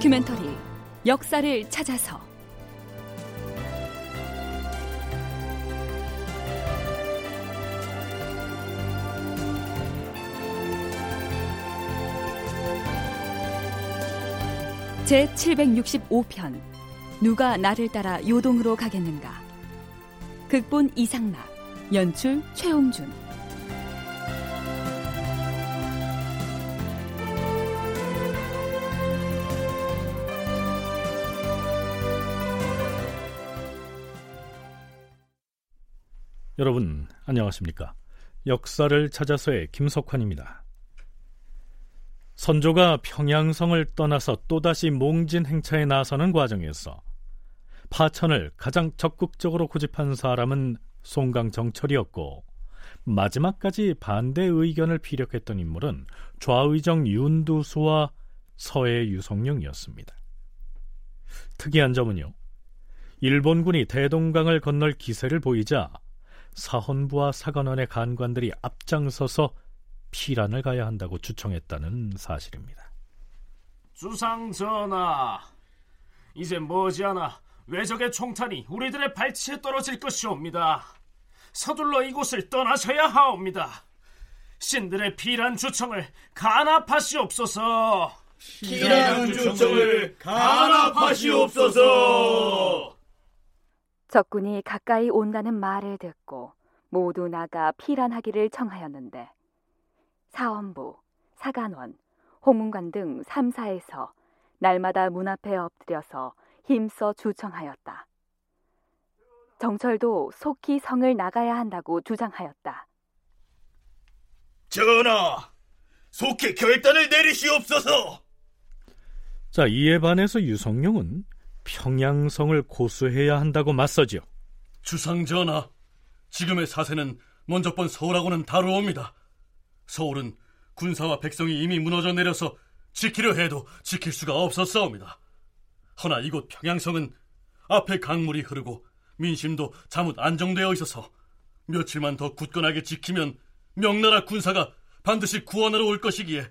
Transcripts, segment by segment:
다큐멘터리 역사를 찾아서. 제 765편 누가 나를 따라 요동으로 가겠는가? 극본 이상락 연출 최홍준 여러분 안녕하십니까? 역사를 찾아서의 김석환입니다. 선조가 평양성을 떠나서 또다시 몽진 행차에 나서는 과정에서 파천을 가장 적극적으로 고집한 사람은 송강정철이었고 마지막까지 반대 의견을 피력했던 인물은 좌의정 윤두수와 서해 유성룡이었습니다. 특이한 점은요. 일본군이 대동강을 건널 기세를 보이자 사헌부와 사관원의 간관들이 앞장서서 피란을 가야 한다고 주청했다는 사실입니다. 주상 전하, 이제 머지않아 외적의 총탄이 우리들의 발치에 떨어질 것이옵니다. 서둘러 이곳을 떠나셔야 하옵니다. 신들의 피란 주청을 간합하시옵소서. 피란 주청을 간합하시옵소서. 적군이 가까이 온다는 말을 듣고 모두 나가 피란하기를 청하였는데 사원부, 사간원, 홍문관 등 3사에서 날마다 문 앞에 엎드려서 힘써 주청하였다. 정철도 속히 성을 나가야 한다고 주장하였다. 전하, 속히 결단을 내리시옵소서. 자, 이에 반해서 유성룡은 평양성을 고수해야 한다고 맞서지요. 주상 전하, 지금의 사세는 먼저 번 서울하고는 다르옵니다. 서울은 군사와 백성이 이미 무너져 내려서 지키려 해도 지킬 수가 없었사옵니다. 허나 이곳 평양성은 앞에 강물이 흐르고 민심도 잠옷 안정되어 있어서 며칠만 더 굳건하게 지키면 명나라 군사가 반드시 구원하러 올 것이기에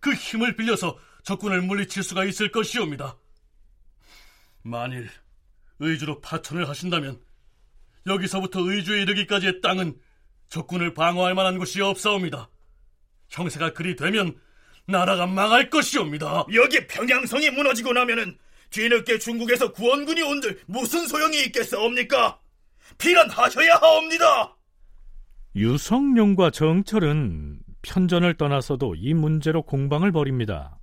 그 힘을 빌려서 적군을 물리칠 수가 있을 것이옵니다. 만일 의주로 파천을 하신다면 여기서부터 의주에 이르기까지의 땅은 적군을 방어할 만한 곳이 없사옵니다. 형세가 그리 되면 나라가 망할 것이옵니다. 여기 평양성이 무너지고 나면은 뒤늦게 중국에서 구원군이 온들 무슨 소용이 있겠사옵니까? 피란하셔야 하옵니다. 유성룡과 정철은 편전을 떠나서도 이 문제로 공방을 벌입니다.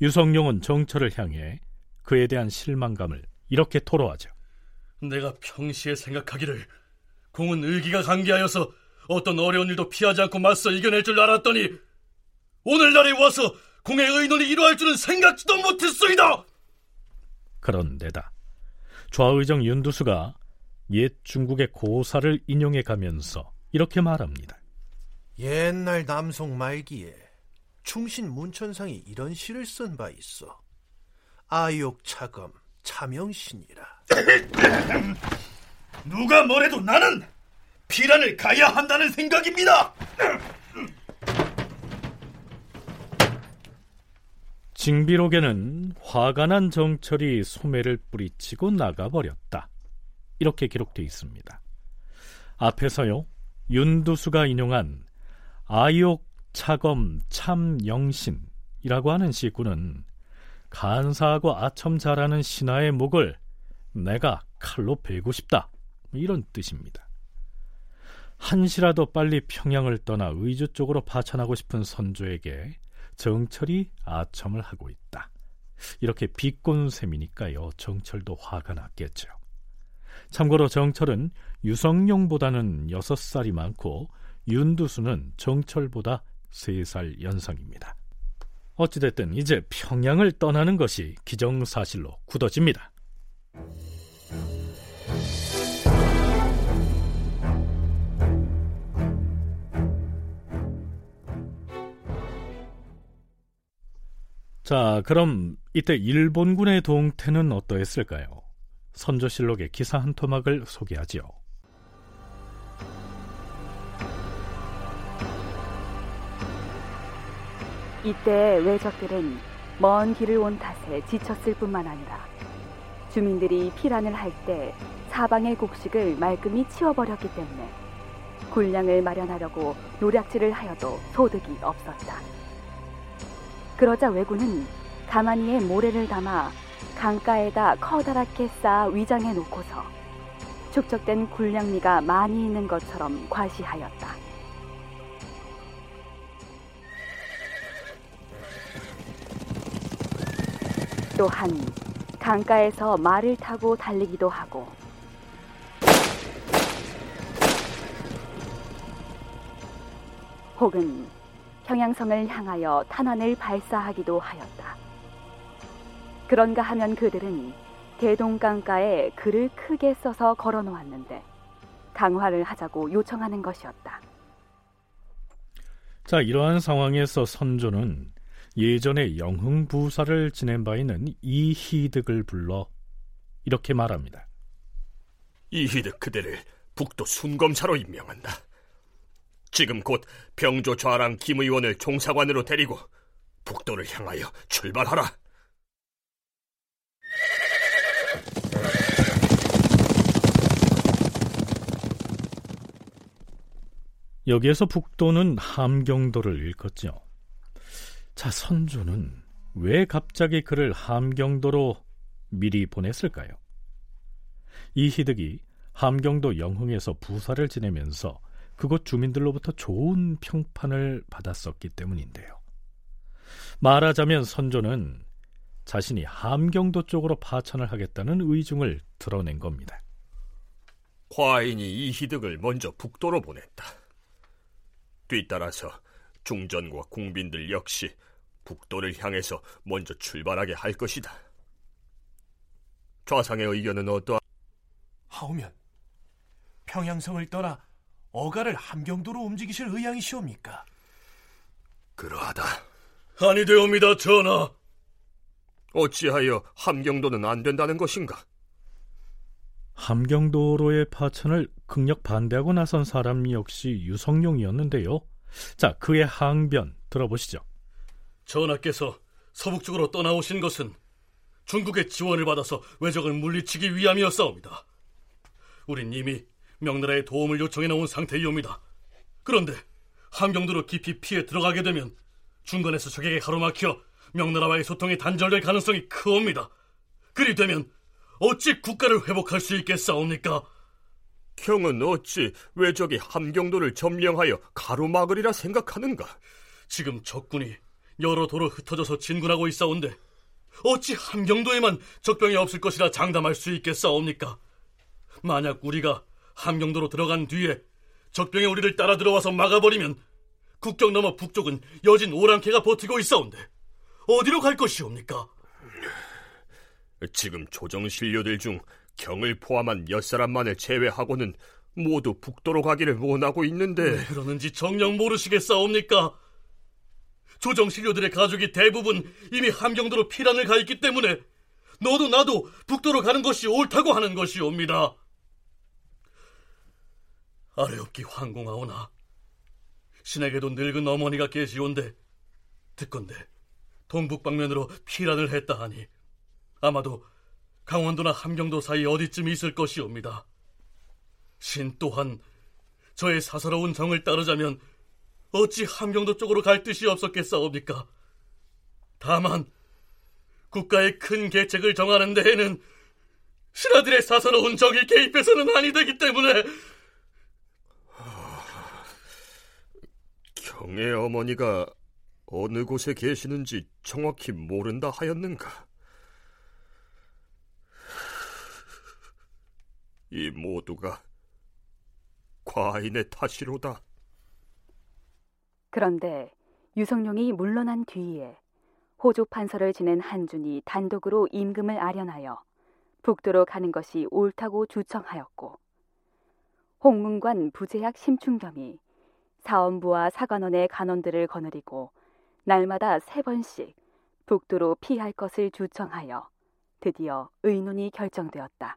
유성룡은 정철을 향해 그에 대한 실망감을 이렇게 토로하죠. 내가 평시에 생각하기를 공은 의기가 강기하여서 어떤 어려운 일도 피하지 않고 맞서 이겨낼 줄 알았더니 오늘날에 와서 공의 의논이 이루어질 줄은 생각지도 못했소이다. 그런데다 좌의정 윤두수가 옛 중국의 고사를 인용해 가면서 이렇게 말합니다. 옛날 남송 말기에 충신 문천상이 이런 시를 쓴 바 있어. 아욕차검 차명신이라. 누가 뭐래도 나는 피란을 가야 한다는 생각입니다. 징비록에는 화가 난 정철이 소매를 뿌리치고 나가버렸다. 이렇게 기록되어 있습니다. 앞에서요, 윤두수가 인용한 아욕 차검 참영신이라고 하는 시구는 간사하고 아첨 잘하는 신하의 목을 내가 칼로 베고 싶다. 이런 뜻입니다. 한시라도 빨리 평양을 떠나 의주 쪽으로 파천하고 싶은 선조에게 정철이 아첨을 하고 있다. 이렇게 비꼰 셈이니까요. 정철도 화가 났겠죠. 참고로 정철은 유성룡보다는 6살이 많고 윤두수는 정철보다 3살 연상입니다. 어찌됐든 이제 평양을 떠나는 것이 기정사실로 굳어집니다. 자, 그럼 이때 일본군의 동태는 어떠했을까요? 선조실록의 기사 한 토막을 소개하지요. 이때 외적들은 먼 길을 온 탓에 지쳤을 뿐만 아니라 주민들이 피란을 할 때 사방의 곡식을 말끔히 치워버렸기 때문에 군량을 마련하려고 노략질을 하여도 소득이 없었다. 그러자 왜군은 가만히에 모래를 담아 강가에다 커다랗게 쌓아 위장해 놓고서 축적된 군량미가 많이 있는 것처럼 과시하였다. 또한 강가에서 말을 타고 달리기도 하고 혹은 평양성을 향하여 탄환을 발사하기도 하였다. 그런가 하면 그들은 대동강가에 글을 크게 써서 걸어 놓았는데 강화를 하자고 요청하는 것이었다. 자, 이러한 상황에서 선조는 예전에 영흥 부사를 지낸 바 있는 이희득을 불러 이렇게 말합니다. 이희득 그대를 북도 순검사로 임명한다. 지금 곧 병조 좌랑 김 의원을 종사관으로 데리고 북도를 향하여 출발하라. 여기에서 북도는 함경도를 일컫죠. 자, 선조는 왜 갑자기 그를 함경도로 미리 보냈을까요? 이희득이 함경도 영흥에서 부사를 지내면서 그곳 주민들로부터 좋은 평판을 받았었기 때문인데요. 말하자면 선조는 자신이 함경도 쪽으로 파천을 하겠다는 의중을 드러낸 겁니다. 과인이 이희득을 먼저 북도로 보냈다. 뒤따라서 중전과 궁빈들 역시 북도를 향해서 먼저 출발하게 할 것이다. 좌상의 의견은 어떠하? 하오면 평양성을 떠나 어가를 함경도로 움직이실 의향이시옵니까? 그러하다. 아니 되옵니다, 전하. 어찌하여 함경도는 안 된다는 것인가? 함경도로의 파천을 극력 반대하고 나선 사람 역시 유성룡이었는데요. 자, 그의 항변 들어보시죠. 전하께서 서북 쪽으로 떠나오신 것은 중국의 지원을 받아서 왜적을 물리치기 위함이었사옵니다. 우린 이미 명나라의 도움을 요청해 놓은 상태이옵니다. 그런데 함경도로 깊이 피해 들어가게 되면 중간에서 적에게 가로막혀 명나라와의 소통이 단절될 가능성이 크옵니다. 그리 되면 어찌 국가를 회복할 수 있겠사옵니까? 형은 어찌 왜적이 함경도를 점령하여 가로막으리라 생각하는가? 지금 적군이 여러 도로 흩어져서 진군하고 있사온데 어찌 함경도에만 적병이 없을 것이라 장담할 수 있겠사옵니까? 만약 우리가 함경도로 들어간 뒤에 적병이 우리를 따라 들어와서 막아버리면 국경 너머 북쪽은 여진 오랑캐가 버티고 있사온데 어디로 갈 것이옵니까? 지금 조정 신료들 중 경을 포함한 몇 사람만을 제외하고는 모두 북도로 가기를 원하고 있는데 왜 그러는지 정녕 모르시겠사옵니까? 조정 신료들의 가족이 대부분 이미 함경도로 피란을 가 있기 때문에 너도 나도 북도로 가는 것이 옳다고 하는 것이옵니다. 아래옵기 황공하오나 신에게도 늙은 어머니가 계시온데 듣건대 동북 방면으로 피란을 했다 하니 아마도 강원도나 함경도 사이 어디쯤 있을 것이옵니다. 신 또한 저의 사사로운 정을 따르자면 어찌 함경도 쪽으로 갈 뜻이 없었겠사옵니까? 다만 국가의 큰 계책을 정하는 데에는 신하들의 사사로운 정이 개입해서는 아니 되기 때문에 경의 어머니가 어느 곳에 계시는지 정확히 모른다 하였는가? 이 모두가 과인의 탓이로다. 그런데 유성룡이 물러난 뒤에 호조 판서를 지낸 한준이 단독으로 임금을 아련하여 북도로 가는 것이 옳다고 주청하였고 홍문관 부제약 심충겸이 사원부와 사관원의 간원들을 거느리고 날마다 세 번씩 북도로 피할 것을 주청하여 드디어 의논이 결정되었다.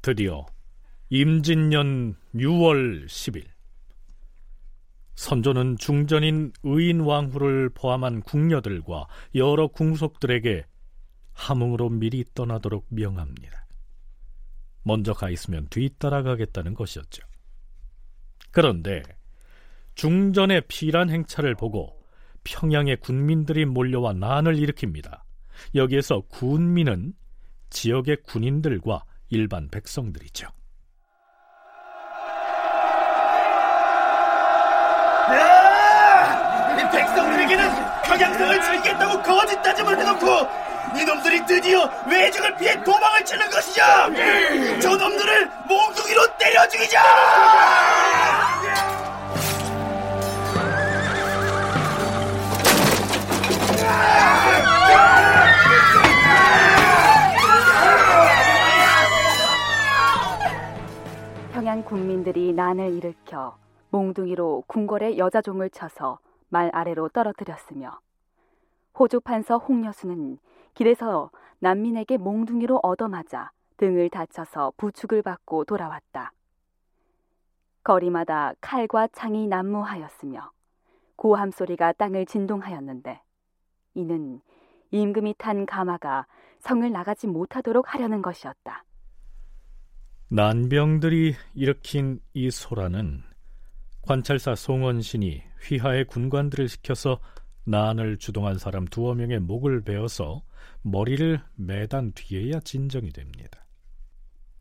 드디어 임진년 6월 10일 선조는 중전인 의인왕후를 포함한 궁녀들과 여러 궁속들에게 함흥으로 미리 떠나도록 명합니다. 먼저 가 있으면 뒤따라가겠다는 것이었죠. 그런데 중전의 피란 행차를 보고 평양의 군민들이 몰려와 난을 일으킵니다. 여기에서 군민은 지역의 군인들과 일반 백성들이죠. 백성들에게는 평양성을 즐기겠다고 거짓 다짐을 해놓고 이놈들이 드디어 외적을 피해 도망을 치는 것이냐! 저놈들을 몽둥이로 때려 죽이자! 평양 군민들이 난을 일으켜 몽둥이로 궁궐의 여자종을 쳐서 말 아래로 떨어뜨렸으며 호조 판서 홍여수는 길에서 난민에게 몽둥이로 얻어맞아 등을 다쳐서 부축을 받고 돌아왔다. 거리마다 칼과 창이 난무하였으며 고함 소리가 땅을 진동하였는데 이는 임금이 탄 가마가 성을 나가지 못하도록 하려는 것이었다. 난병들이 일으킨 이 소란은 관찰사 송원신이 휘하의 군관들을 시켜서 난을 주동한 사람 두어 명의 목을 베어서 머리를 매단 뒤에야 진정이 됩니다.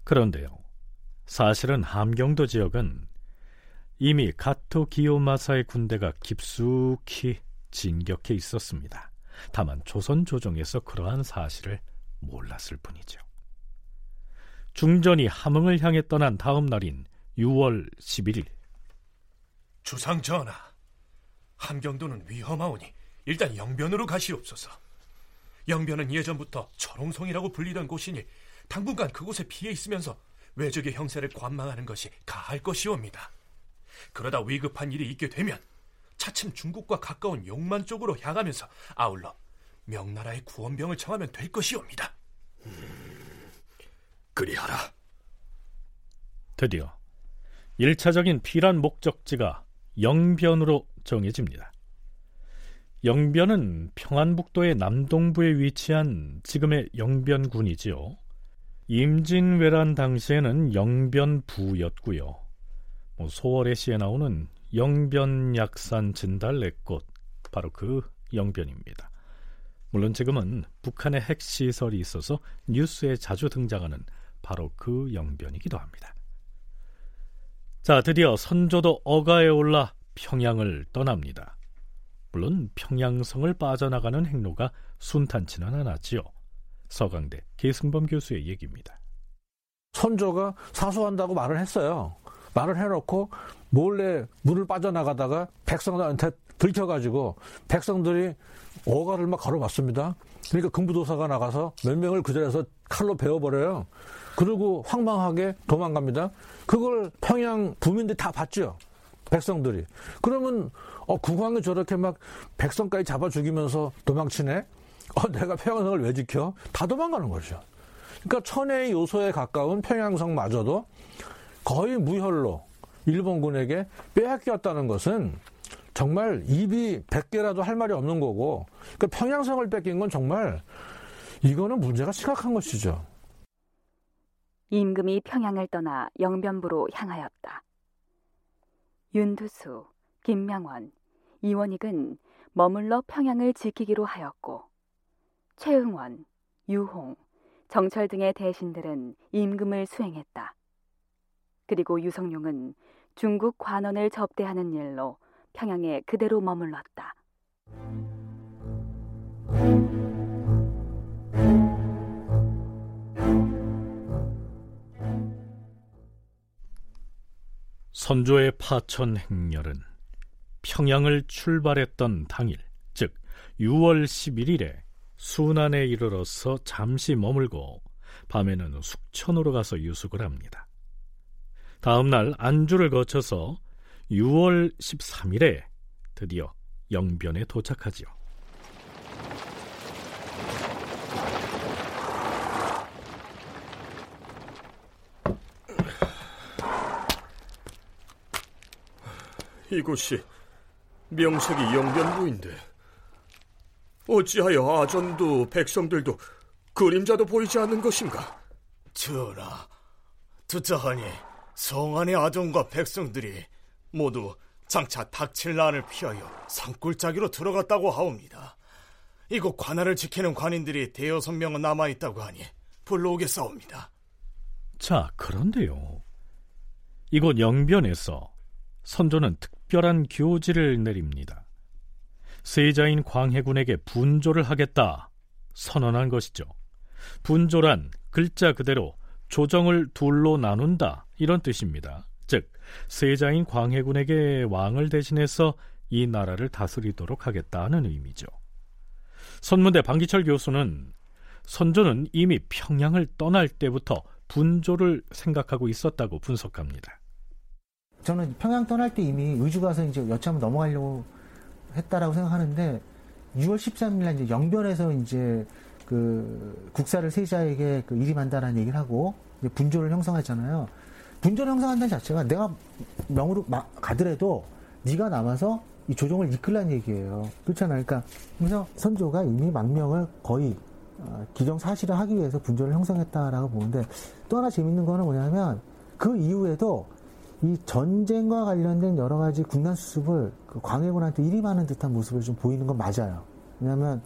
그런데요, 사실은 함경도 지역은 이미 가토 기요마사의 군대가 깊숙이 진격해 있었습니다. 다만 조선 조정에서 그러한 사실을 몰랐을 뿐이죠. 중전이 함흥을 향해 떠난 다음 날인 6월 11일 주상 전하, 함경도는 위험하오니 일단 영변으로 가시옵소서. 영변은 예전부터 철옹성이라고 불리던 곳이니 당분간 그곳에 피해 있으면서 외적의 형세를 관망하는 것이 가할 것이옵니다. 그러다 위급한 일이 있게 되면 차츰 중국과 가까운 용만 쪽으로 향하면서 아울러 명나라의 구원병을 청하면 될 것이옵니다. 그리하라. 드디어 1차적인 피란 목적지가 영변으로 정해집니다. 영변은 평안북도의 남동부에 위치한 지금의 영변군이지요. 임진왜란 당시에는 영변부였고요. 뭐 소월의 시에 나오는 영변약산 진달래꽃 바로 그 영변입니다. 물론 지금은 북한의 핵시설이 있어서 뉴스에 자주 등장하는 바로 그 영변이기도 합니다. 자, 드디어 선조도 어가에 올라 평양을 떠납니다. 물론 평양성을 빠져나가는 행로가 순탄치는 않았지요. 서강대 계승범 교수의 얘기입니다. 선조가 사수한다고 말을 했어요. 말을 해놓고 몰래 문을 빠져나가다가 백성들한테 들켜가지고 백성들이 어가를 막 걸어봤습니다. 그러니까 금부도사가 나가서 몇 명을 그 자리에서 칼로 베어버려요. 그리고 황망하게 도망갑니다. 그걸 평양 부민들이 다 봤죠. 백성들이. 그러면 어, 국왕이 저렇게 막 백성까지 잡아 죽이면서 도망치네? 어, 내가 평양성을 왜 지켜? 다 도망가는 거죠. 그러니까 천혜의 요소에 가까운 평양성마저도 거의 무혈로 일본군에게 빼앗겼다는 것은 정말 입이 100개라도 할 말이 없는 거고 그러니까 평양성을 뺏긴 건 정말 이거는 문제가 심각한 것이죠. 임금이 평양을 떠나 영변부로 향하였다. 윤두수, 김명원, 이원익은 머물러 평양을 지키기로 하였고 최응원, 유홍, 정철 등의 대신들은 임금을 수행했다. 그리고 유성룡은 중국 관원을 접대하는 일로 평양에 그대로 머물렀다. 선조의 파천 행렬은 평양을 출발했던 당일, 즉 6월 11일에 순안에 이르러서 잠시 머물고 밤에는 숙천으로 가서 유숙을 합니다. 다음 날 안주를 거쳐서 6월 13일에 드디어 영변에 도착하지요. 이곳이 명색이 영변부인데 어찌하여 아전도 백성들도 그림자도 보이지 않는 것인가? 전하, 듣자하니 성 안의 아전과 백성들이 모두 장차 닥칠 난을 피하여 산골짜기로 들어갔다고 하옵니다. 이곳 관할을 지키는 관인들이 대여섯 명은 남아있다고 하니 불러오겠사옵니다. 자, 그런데요. 이곳 영변에서 선조는 특별한 교지를 내립니다. 세자인 광해군에게 분조를 하겠다 선언한 것이죠. 분조란 글자 그대로 조정을 둘로 나눈다 이런 뜻입니다. 즉 세자인 광해군에게 왕을 대신해서 이 나라를 다스리도록 하겠다는 의미죠. 선문대 방기철 교수는 선조는 이미 평양을 떠날 때부터 분조를 생각하고 있었다고 분석합니다. 저는 평양 떠날 때 이미 의주 가서 이제 여차하면 넘어가려고 했다라고 생각하는데 6월 13일 날 이제 영변에서 이제 그 국사를 세자에게 그 일임한다라는 얘기를 하고 분조를 형성하잖아요. 분조를 형성한다는 자체가 내가 명으로 가더라도 네가 남아서 이 조정을 이끌라는 얘기예요. 그렇잖아요. 그러니까 그래서 선조가 이미 망명을 거의 어, 기정 사실을 하기 위해서 분조를 형성했다라고 보는데 또 하나 재밌는 거는 뭐냐면 그 이후에도 이 전쟁과 관련된 여러 가지 군난 수습을 그 광해군한테 일임하는 듯한 모습을 좀 보이는 건 맞아요. 왜냐하면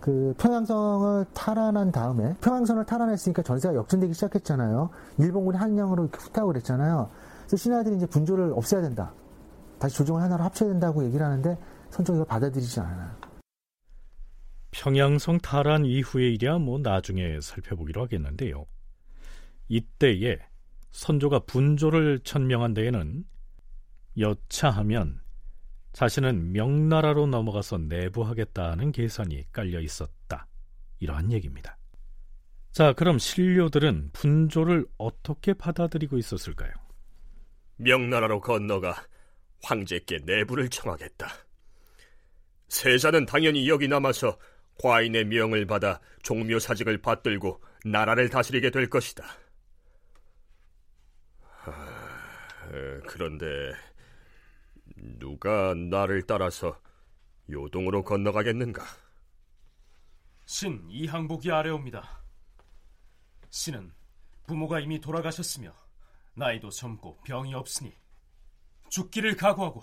그 평양성을 탈환한 다음에 평양성을 탈환했으니까 전세가 역전되기 시작했잖아요. 일본군이 이렇게 후퇴하고 그랬잖아요. 그래서 신하들이 이제 분조를 없애야 된다. 다시 조정을 하나로 합쳐야 된다고 얘기를 하는데 선조가 받아들이지 않아요. 평양성 탈환 이후의 일이야 뭐 나중에 살펴보기로 하겠는데요. 이때에 선조가 분조를 천명한 데에는 여차하면 자신은 명나라로 넘어가서 내부하겠다는 계산이 깔려 있었다. 이러한 얘기입니다. 자, 그럼 신료들은 분조를 어떻게 받아들이고 있었을까요? 명나라로 건너가 황제께 내부를 청하겠다. 세자는 당연히 여기 남아서 과인의 명을 받아 종묘사직을 받들고 나라를 다스리게 될 것이다. 그런데 누가 나를 따라서 요동으로 건너가겠는가? 신 이항복이 아래옵니다. 신은 부모가 이미 돌아가셨으며 나이도 젊고 병이 없으니 죽기를 각오하고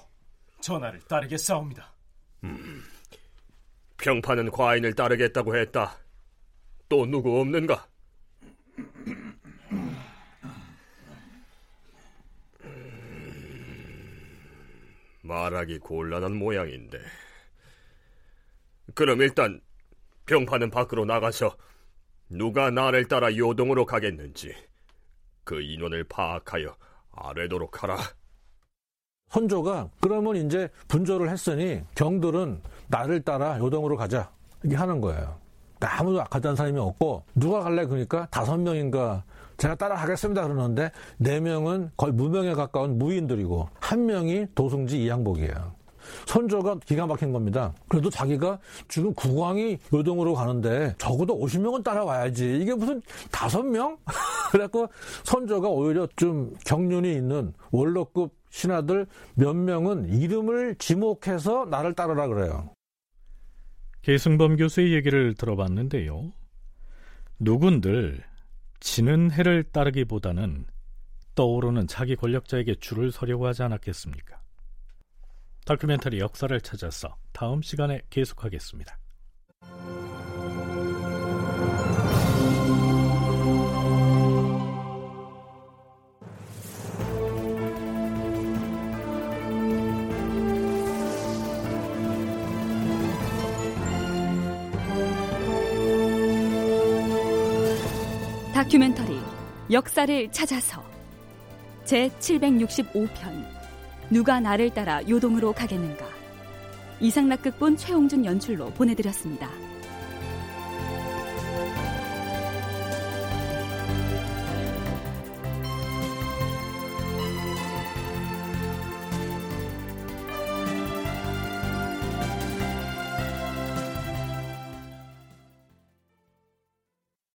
전하를 따르겠사옵니다. 음, 평판은 과인을 따르겠다고 했다. 또 누구 없는가? 말하기 곤란한 모양인데. 그럼 일단 병파는 밖으로 나가서 누가 나를 따라 요동으로 가겠는지 그 인원을 파악하여 아뢰도록 하라. 선조가 그러면 이제 분조를 했으니 경들은 나를 따라 요동으로 가자 이렇게 하는 거예요. 아무도 악하다는 사람이 없고 누가 갈래 그러니까 다섯 명인가 제가 따라가겠습니다 그러는데 네 명은 거의 무명에 가까운 무인들이고 한 명이 도승지 이양복이에요. 선조가 기가 막힌 겁니다. 그래도 자기가 지금 국왕이 요동으로 가는데 적어도 50명은 따라와야지. 이게 무슨 다섯 명? 그래갖고 선조가 오히려 좀 경륜이 있는 원로급 신하들 몇 명은 이름을 지목해서 나를 따르라 그래요. 계승범 교수의 얘기를 들어봤는데요. 누군들 지는 해를 따르기보다는 떠오르는 자기 권력자에게 줄을 서려고 하지 않았겠습니까? 다큐멘터리 역사를 찾아서 다음 시간에 계속하겠습니다. 다큐멘터리 역사를 찾아서 제 765편 누가 나를 따라 요동으로 가겠는가 이상락극본 최홍준 연출로 보내드렸습니다.